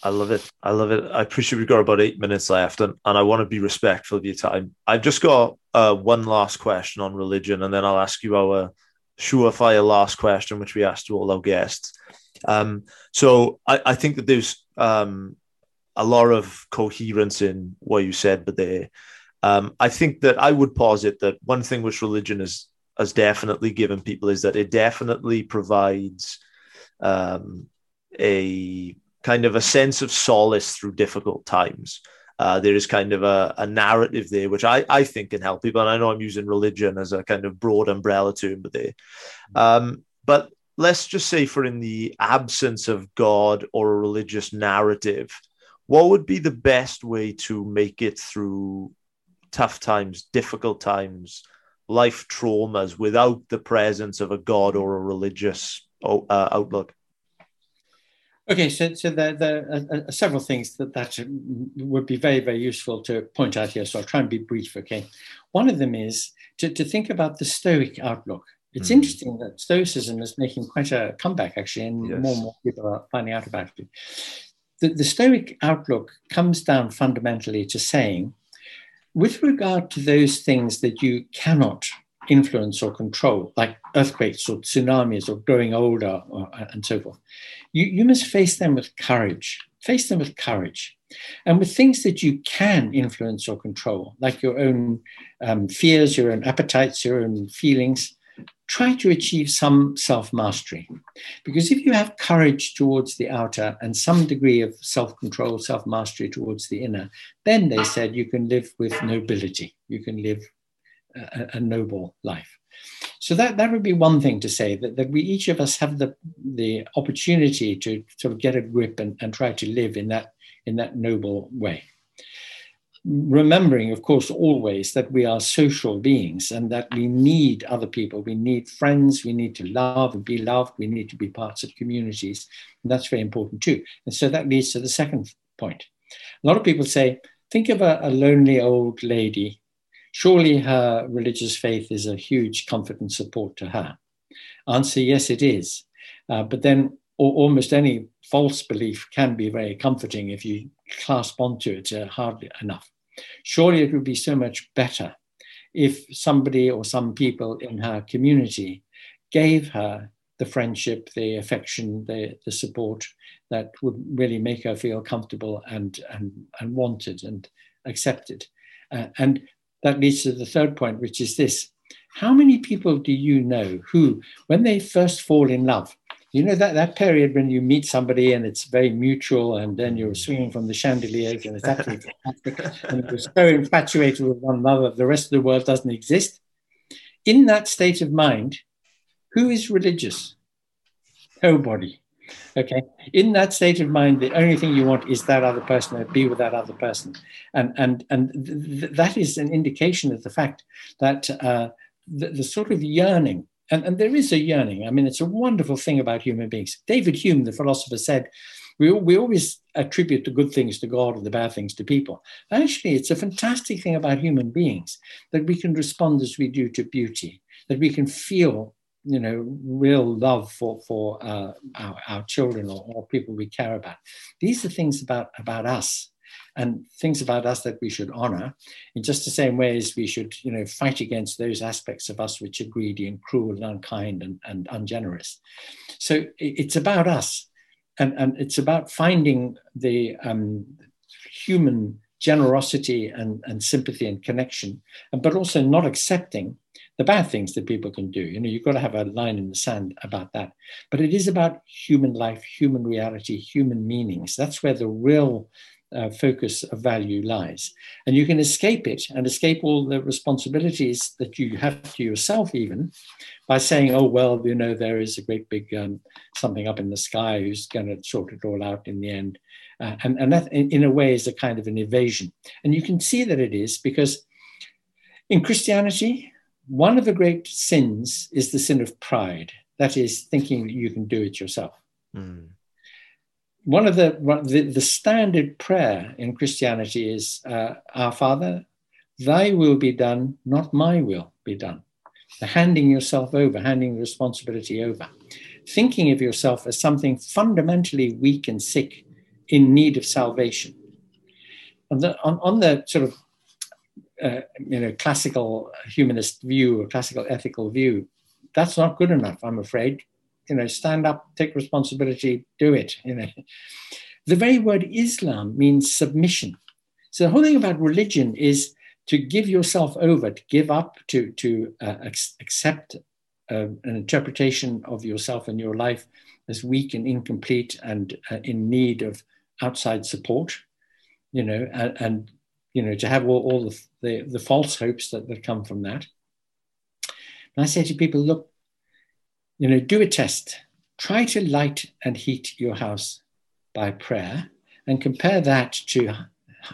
I love it. I love it. I appreciate we've got about eight minutes left, and, and I want to be respectful of your time. I've just got uh, one last question on religion, and then I'll ask you our surefire last question, which we asked to all our guests. Um, so I, I, think that there's um, a lot of coherence in what you said, but there, um, I think that I would posit that one thing which religion has has definitely given people is that it definitely provides um, a kind of a sense of solace through difficult times. Uh, there is kind of a, a, narrative there, which I, I think can help people. And I know I'm using religion as a kind of broad umbrella term, but there. Um, but let's just say, for in the absence of God or a religious narrative, what would be the best way to make it through tough times, difficult times, life traumas without the presence of a God or a religious uh, outlook? Okay, so, so there, there are, several things that, that would be very, very useful to point out here. So I'll try and be brief, okay? One of them is to, to think about the Stoic outlook. It's mm. interesting that Stoicism is making quite a comeback, actually, and yes. more and more people are finding out about it. The, the Stoic outlook comes down fundamentally to saying, with regard to those things that you cannot influence or control, like earthquakes or tsunamis or growing older or, and so forth. You, you must face them with courage. Face them with courage. And with things that you can influence or control, like your own um, fears, your own appetites, your own feelings, try to achieve some self mastery. Because if you have courage towards the outer and some degree of self control, self mastery towards the inner, then they said you can live with nobility. You can live a, a, noble life. So that, that would be one thing to say that, that we each of us have the, the opportunity to sort of get a grip and, and try to live in that, in that noble way. Remembering, of course, always that we are social beings and that we need other people. We need friends. We need to love and be loved. We need to be parts of communities. And that's very important too. And so that leads to the second point. A lot of people say, think of a, a lonely old lady Surely her religious faith is a huge comfort and support to her. Answer yes, it is. Uh, but then almost any false belief can be very comforting if you clasp onto it uh, hardly enough. Surely it would be so much better if somebody or some people in her community gave her the friendship, the affection, the, the support that would really make her feel comfortable and, and, and wanted and accepted. Uh, and that leads to the third point, which is this. How many people do you know who, when they first fall in love, you know that, that period when you meet somebody and it's very mutual and then you're swinging from the chandeliers and it's absolutely fantastic and you're so infatuated with one another the rest of the world doesn't exist in that state of mind who is religious nobody Okay. In that state of mind, the only thing you want is that other person to be with that other person. And, and, and th- that is an indication of the fact that uh, the, the sort of yearning, and, and there is a yearning. I mean, it's a wonderful thing about human beings. David Hume, the philosopher, said we, we always attribute the good things to God and the bad things to people. Actually, it's a fantastic thing about human beings that we can respond as we do to beauty, that we can feel you know, real love for for uh, our, our children or, or people we care about. These are things about about us and things about us that we should honor in just the same way as we should you know fight against those aspects of us which are greedy and cruel and unkind and, and ungenerous so it's about us and, and it's about finding the um, human generosity and, and sympathy and connection but also not accepting the bad things that people can do. You know, you've got to have a line in the sand about that. But it is about human life, human reality, human meanings. That's where the real uh, focus of value lies. And you can escape it and escape all the responsibilities that you have to yourself, even by saying, oh, well, you know, there is a great big um, something up in the sky who's going to sort it all out in the end. Uh, and, and that, in, in a way, is a kind of an evasion. And you can see that it is because in Christianity, one of the great sins is the sin of pride. That is thinking that you can do it yourself. Mm. One of the, the, the standard prayer in Christianity is uh, Our Father, Thy will be done, not my will be done. The handing yourself over, handing the responsibility over, thinking of yourself as something fundamentally weak and sick in need of salvation. On the, on, on the sort of uh, you know classical humanist view or classical ethical view that's not good enough i'm afraid you know stand up take responsibility do it you know the very word islam means submission so the whole thing about religion is to give yourself over to give up to to uh, accept uh, an interpretation of yourself and your life as weak and incomplete and uh, in need of outside support you know and, and you know, to have all, all the, the, the false hopes that, that come from that. And I say to people, look, you know, do a test. Try to light and heat your house by prayer and compare that to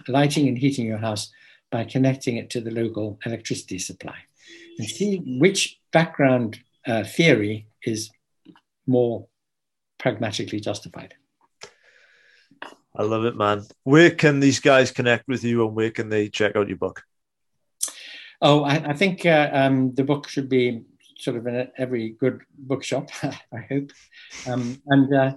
lighting and heating your house by connecting it to the local electricity supply and see which background uh, theory is more pragmatically justified. I love it, man. Where can these guys connect with you and where can they check out your book? Oh, I, I think uh, um, the book should be sort of in every good bookshop, I hope. Um, and uh,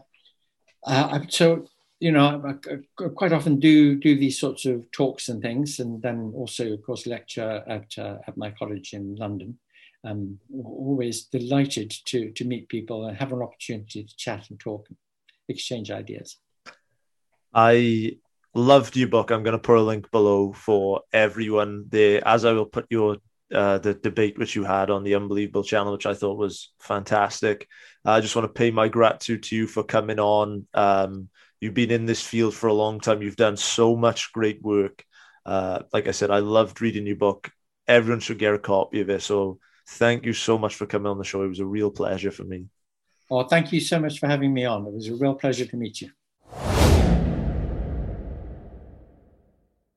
uh, so, you know, I, quite often do do these sorts of talks and things, and then also, of course, lecture at uh, at my college in London. Um, always delighted to to meet people and have an opportunity to chat and talk, and exchange ideas. I loved your book. I'm going to put a link below for everyone there, as I will put your uh, the debate which you had on the Unbelievable channel, which I thought was fantastic. I just want to pay my gratitude to you for coming on. Um, you've been in this field for a long time. You've done so much great work. Uh, like I said, I loved reading your book. Everyone should get a copy of it. So thank you so much for coming on the show. It was a real pleasure for me. Well, thank you so much for having me on. It was a real pleasure to meet you.